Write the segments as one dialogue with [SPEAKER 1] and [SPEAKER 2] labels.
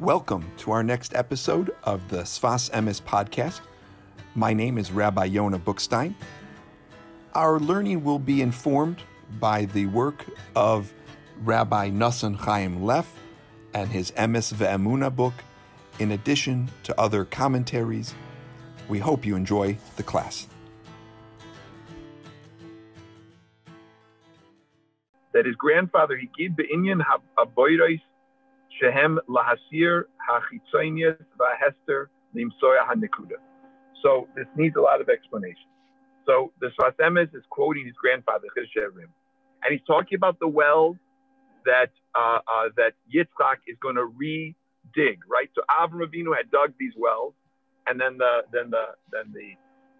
[SPEAKER 1] Welcome to our next episode of the Sfas Emes podcast. My name is Rabbi Yona Bookstein. Our learning will be informed by the work of Rabbi Nassan Chaim Leff and his Emes Ve'emuna book, in addition to other commentaries. We hope you enjoy the class.
[SPEAKER 2] That his grandfather, he gave the Inyan Haboirais Shehem Lahasir Vahester Hanikuda. So this needs a lot of explanation. So the Sfas Emes is quoting his grandfather Cheshevim, and he's talking about the wells that uh, uh, that Yitzchak is going to re-dig. Right. So Avram Avinu had dug these wells, and then the then the then the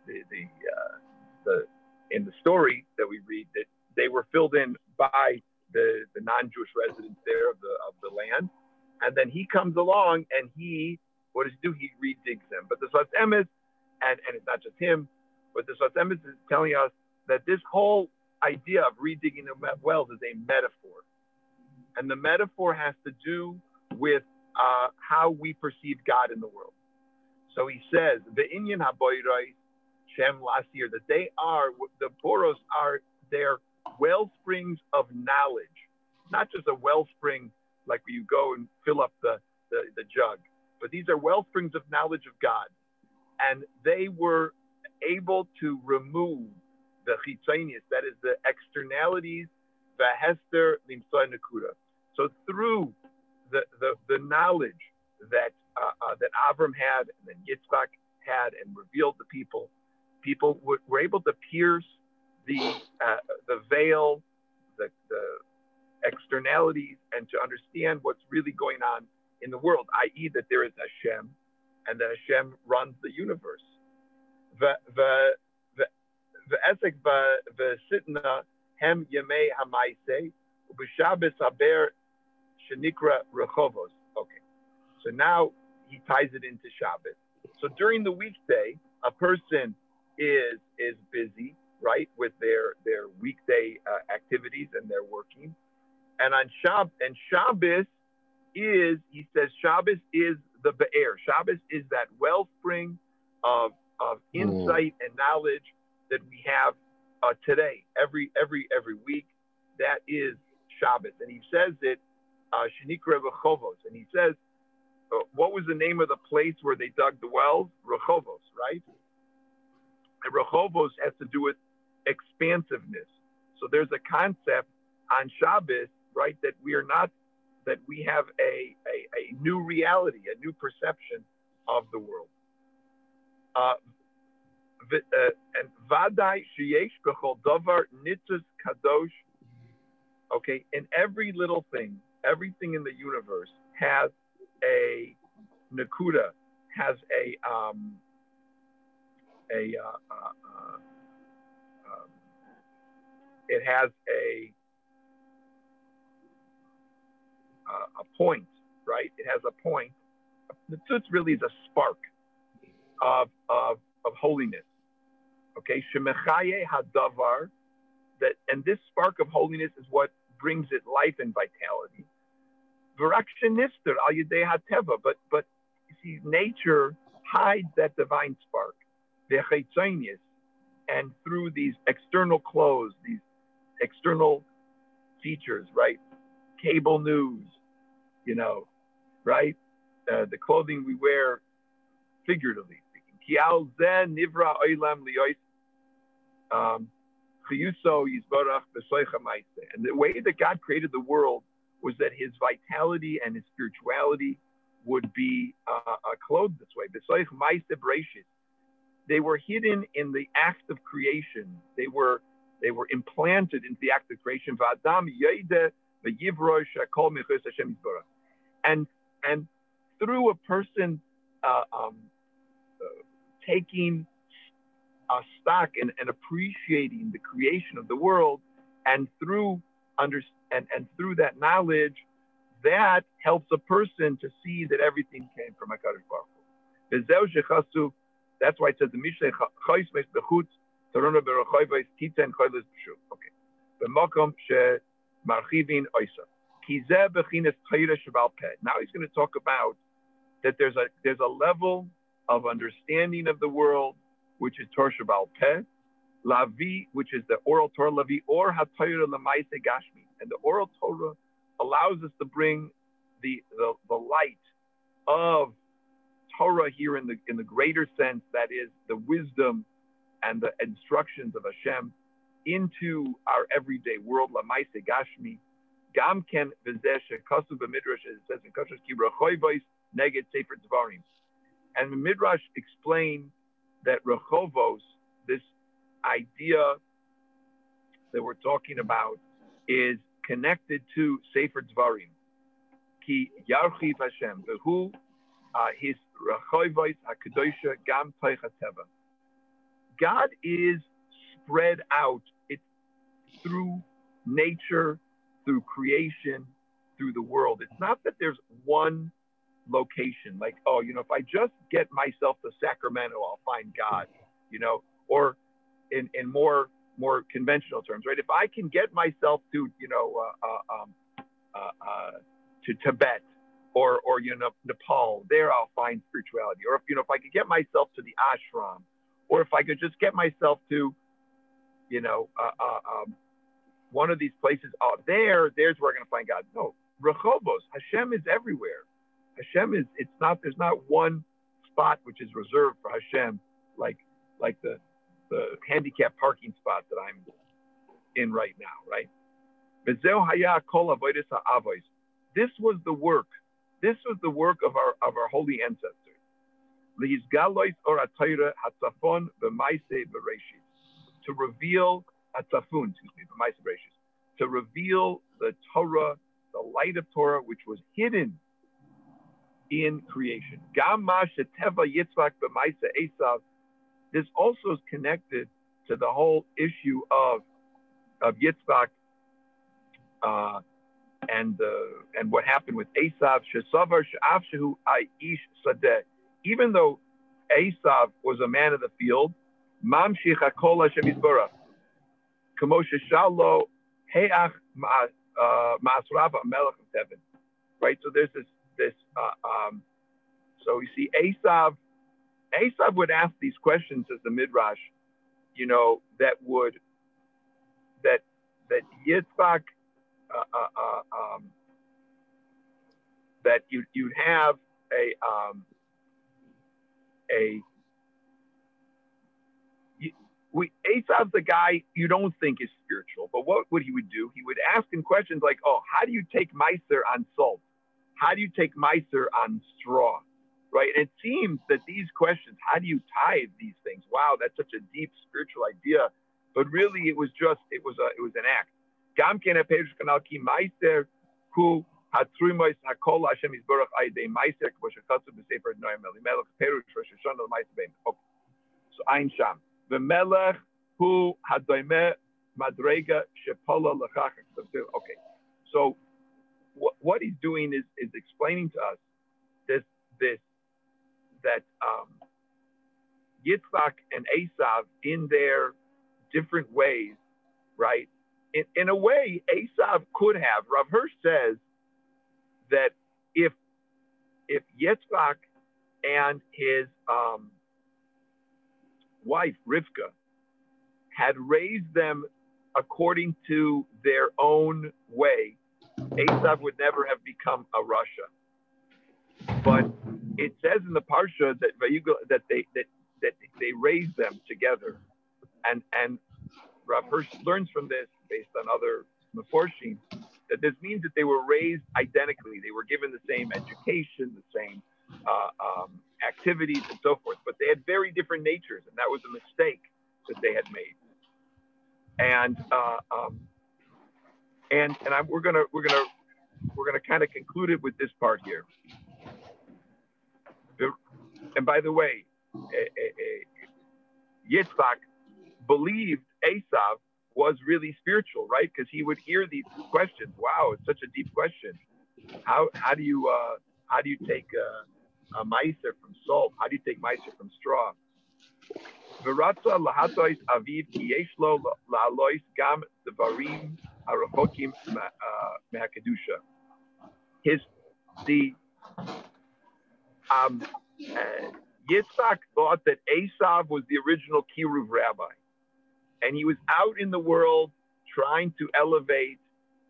[SPEAKER 2] the the, uh, the in the story that we read that they were filled in by the, the non-Jewish residents there of the of the land, and then he comes along and he, what does he do? He redigs them. But the Sfas Emes, and, and it's not just him, but the Sfas Emes is telling us that this whole idea of redigging the wells is a metaphor. And the metaphor has to do with uh, how we perceive God in the world. So he says, the Inyan Haboirai Shem Lasir, that they are, the Boros are their well springs of knowledge, not just a wellspring like where you go and fill up the, the, the jug. But these are well springs of knowledge of God. And they were able to remove the chitzonius, that is the externalities, the hester nakuda. So through the, the, the knowledge that uh, uh, that Avram had and then Yitzchak had and revealed to people, people were, were able to pierce the uh, the veil, the, the externalities and to understand what's really going on in the world, i.e., that there is Hashem and that Hashem runs the universe. The sitna shenikra. Okay, so now he ties it into Shabbos. So during the weekday, a person is is busy, right, with their their weekday uh, activities and their working. And on Shab and Shabbos is, he says, Shabbos is the Be'er. Shabbos is that wellspring of, of mm. insight mm. and knowledge that we have uh, today, every every every week. That is Shabbos, and he says it, uh, Shenikra Rechovos, and he says, uh, what was the name of the place where they dug the wells? Rechovos, right? And Rechovos has to do with expansiveness. So there's a concept on Shabbos right? That we are not, that we have a, a, a new reality, a new perception of the world. Uh, uh and vadai kadosh. Okay, in every little thing, everything in the universe has a nakuda, has a um, a uh, uh, uh um, it has a uh, a point, right? It has a point. The tzutz really is a spark of, of, of holiness. Okay, shemechaye hadavar, that, and this spark of holiness is what brings it life and vitality. V'rakshenister al yedei hateva, but but you see, nature hides that divine spark, v'chetzonius, and through these external clothes, these external features, right? Cable news, you know, right? Uh, the clothing we wear, figuratively speaking. Um, and the way that God created the world was that his vitality and his spirituality would be uh, uh, clothed this way. They were hidden in the act of creation. They were they were implanted into the act of creation and and through a person uh, um, uh, taking a stock and, and appreciating the creation of the world, and through under and, and through that knowledge, that helps a person to see that everything came from Hakadosh Baruch Hu. That's why it says the Mishnah Chayis Mes Bechutz Torona Berachayvais Titan Chaylis B'Shu. Okay. B'Makom She Marchivin Oisa. Now he's going to talk about that there's a there's a level of understanding of the world, which is Torah Sheba'al Peh, Lavi, which is the oral Torah, Lavi, or HaTorah Lamaise Gashmi. And the oral Torah allows us to bring the, the, the light of Torah here in the in the greater sense, that is the wisdom and the instructions of Hashem into our everyday world. Lamaise Gashmi. Gam ken v'zeh shekasu b'midrash, it says in Kashas Kibra Choyvois neged Sefer Dvarim. And the Midrash explained that Rechovos, this idea that we're talking about, is connected to Sefer Dvarim. Ki Yarchiv Hashem, who uh, his Rechovos HaKadosha Gam Teva. God is spread out. Through nature, through creation, through the world. It's not that there's one location. Like, oh, you know, if I just get myself to Sacramento, I'll find God, you know, or in, in more more conventional terms, right? If I can get myself to, you know, uh, uh, um, uh, uh, to Tibet or, or, you know, Nepal, there I'll find spirituality. Or if, you know, if I could get myself to the ashram, or if I could just get myself to, you know, uh, uh, um, one of these places, out there, there's where I'm going to find God. No, Rehovos, Hashem is everywhere. Hashem is it's not there's not one spot which is reserved for Hashem like like the the handicap parking spot that I'm in right now, right? This was the work. This was the work of our of our holy ancestors. To reveal atzafun, excuse me, to reveal the Torah, the light of Torah, which was hidden in creation. This also is connected to the whole issue of of Yitzchak uh, and uh, and what happened with Esav. Shesavar she'afshehu aish sadeh. Even though Esav was a man of the field, mamshich hakol Hashem yisborach. Kamo sheshalo heach ma'asrav melech of Right. So there's this this. Uh, um, so you see, Esav, Esav would ask these questions as the midrash, you know, that would that that Yitzchak, uh, uh, uh, um, that you you'd have a um, a we Esav's the guy you don't think is spiritual, but what would he would do? He would ask him questions like, "Oh, how do you take meiser on salt? how do you take Meiser on straw? Right? And it seems that these questions, how do you tithe these things? Wow, that's such a deep spiritual idea. But really it was just, it was a, it was an act. Okay. So ein sham. V'melech hu hadoime madrega shepola l'chach. Okay. So what, what he's doing is, is explaining to us this, this, that um, Yitzhak and Esav in their different ways, right? In, in a way, Esav could have. Rav Hirsch says that if if Yitzhak and his um, wife Rivka had raised them according to their own way, Esav would never have become a rasha. But it says in the parsha that that they that that they raised them together, and and Rav Hirsch learns from this based on other meforshim that this means that they were raised identically. They were given the same education, the same uh, um, activities, and so forth. But they had very different natures, and that was a mistake that they had made. And uh, um, and and I'm, we're gonna we're gonna we're gonna kind of conclude it with this part here. And by the way, Yitzhak believed Esav was really spiritual, right? Because he would hear these questions. Wow, it's such a deep question. How how do you uh, how do you take a, a meiser from salt? How do you take meiser from straw? V'ratza lahatois aviv ki yesh lo la'alois gam devarim Arachokim Mehakadusha. his the um, uh, Yitzhak thought that Esav was the original Kiruv rabbi, and he was out in the world trying to elevate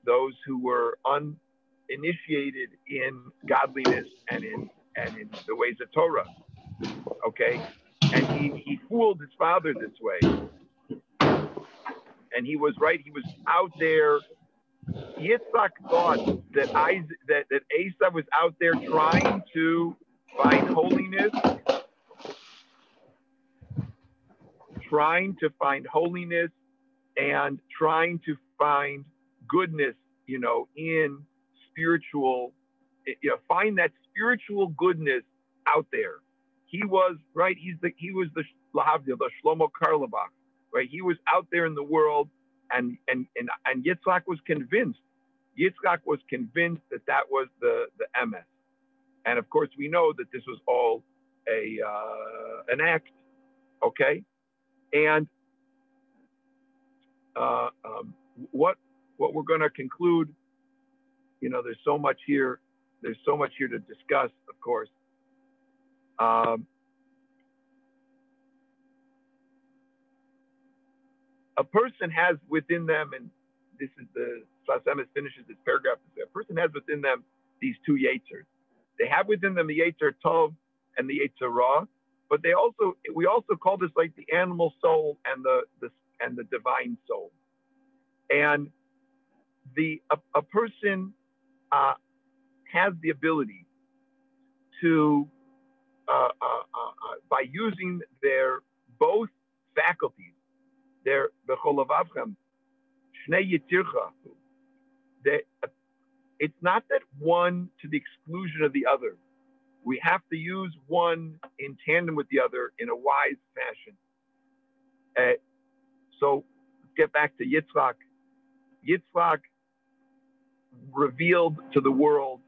[SPEAKER 2] those who were uninitiated in godliness and in and in the ways of Torah. Okay, and he he fooled his father this way, and he was right. He was out there. Yitzhak thought that Isaac, that that Asa was out there trying to find holiness, trying to find holiness, and trying to find goodness, you know, in spiritual, you know, find that spiritual goodness out there. He was right. He's the he was the Lahavdil, the Shlomo Carlebach, right? He was out there in the world, and and and and Yitzhak was convinced. Yitzhak was convinced that that was the the MS, and of course we know that this was all a uh, an act, okay, and uh, um, what what we're going to conclude. You know, there's so much here. There's so much here to discuss, of course. Um, a person has within them, and this is the Sfas Emes finishes this paragraph. A person has within them these two Yetzers. They have within them the Yetzer Tov and the Yetzer Ra, but they also we also call this like the animal soul and the the and the divine soul. And the a, a person uh, has the ability to uh, uh, uh, uh by using their both faculties, their becholavavchem, shnei yitircha, that it's not that one to the exclusion of the other. We have to use one in tandem with the other in a wise fashion. Uh, so get back to Yitzhak. Yitzhak revealed to the world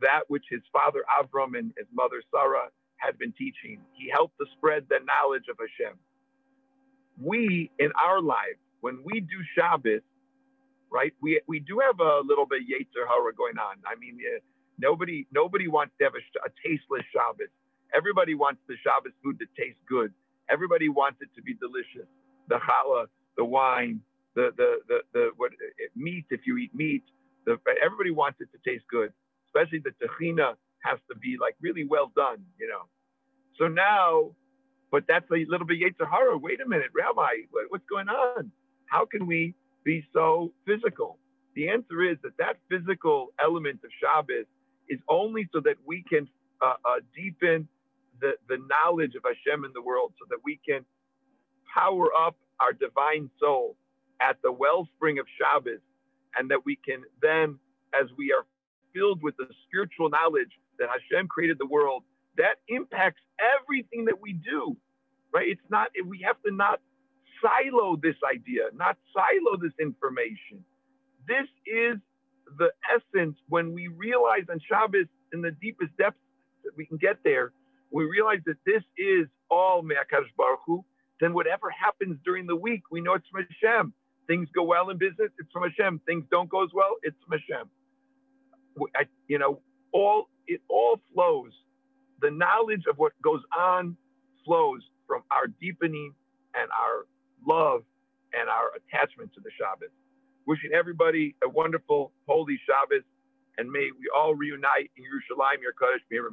[SPEAKER 2] that which his father Avram and his mother Sarah had been teaching. He helped to spread the knowledge of Hashem. We, in our lives, when we do Shabbos, right, we, we do have a little bit Yetzer Hara going on. I mean, uh, nobody nobody wants to have a, a tasteless Shabbos. Everybody wants the Shabbos food to taste good. Everybody wants it to be delicious. The challah, the wine, the the the, the what meat if you eat meat. The, everybody wants it to taste good, especially the tahina has to be like really well done, you know. So now, but that's a little bit Yetzer Hara. Wait a minute, Rabbi, what's going on? How can we be so physical? The answer is that that physical element of Shabbos is only so that we can uh, uh, deepen the, the knowledge of Hashem in the world, so that we can power up our divine soul at the wellspring of Shabbos, and that we can then, as we are filled with the spiritual knowledge that Hashem created the world, that impacts everything that we do, right? It's not, we have to not silo this idea, not silo this information. This is the essence when we realize on Shabbos in the deepest depths that we can get there, we realize that this is all Me'akadosh Baruch Hu, then whatever happens during the week, we know it's from Hashem. Things go well in business, it's from Hashem. Things don't go as well, it's from Hashem. I, you know, all it all flows. The knowledge of what goes on flows from our deepening and our love and our attachment to the Shabbos. Wishing everybody a wonderful holy Shabbos, and may we all reunite in Yerushalayim, Yerkadosh, Meir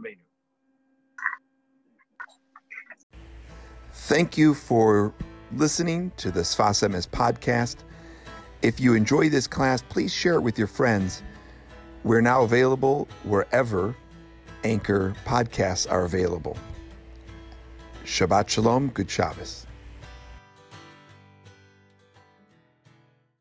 [SPEAKER 1] Thank you for listening to the Sfas Emes podcast. If you enjoy this class, please share it with your friends. We're now available wherever Anchor podcasts are available. Shabbat Shalom, good Shabbos.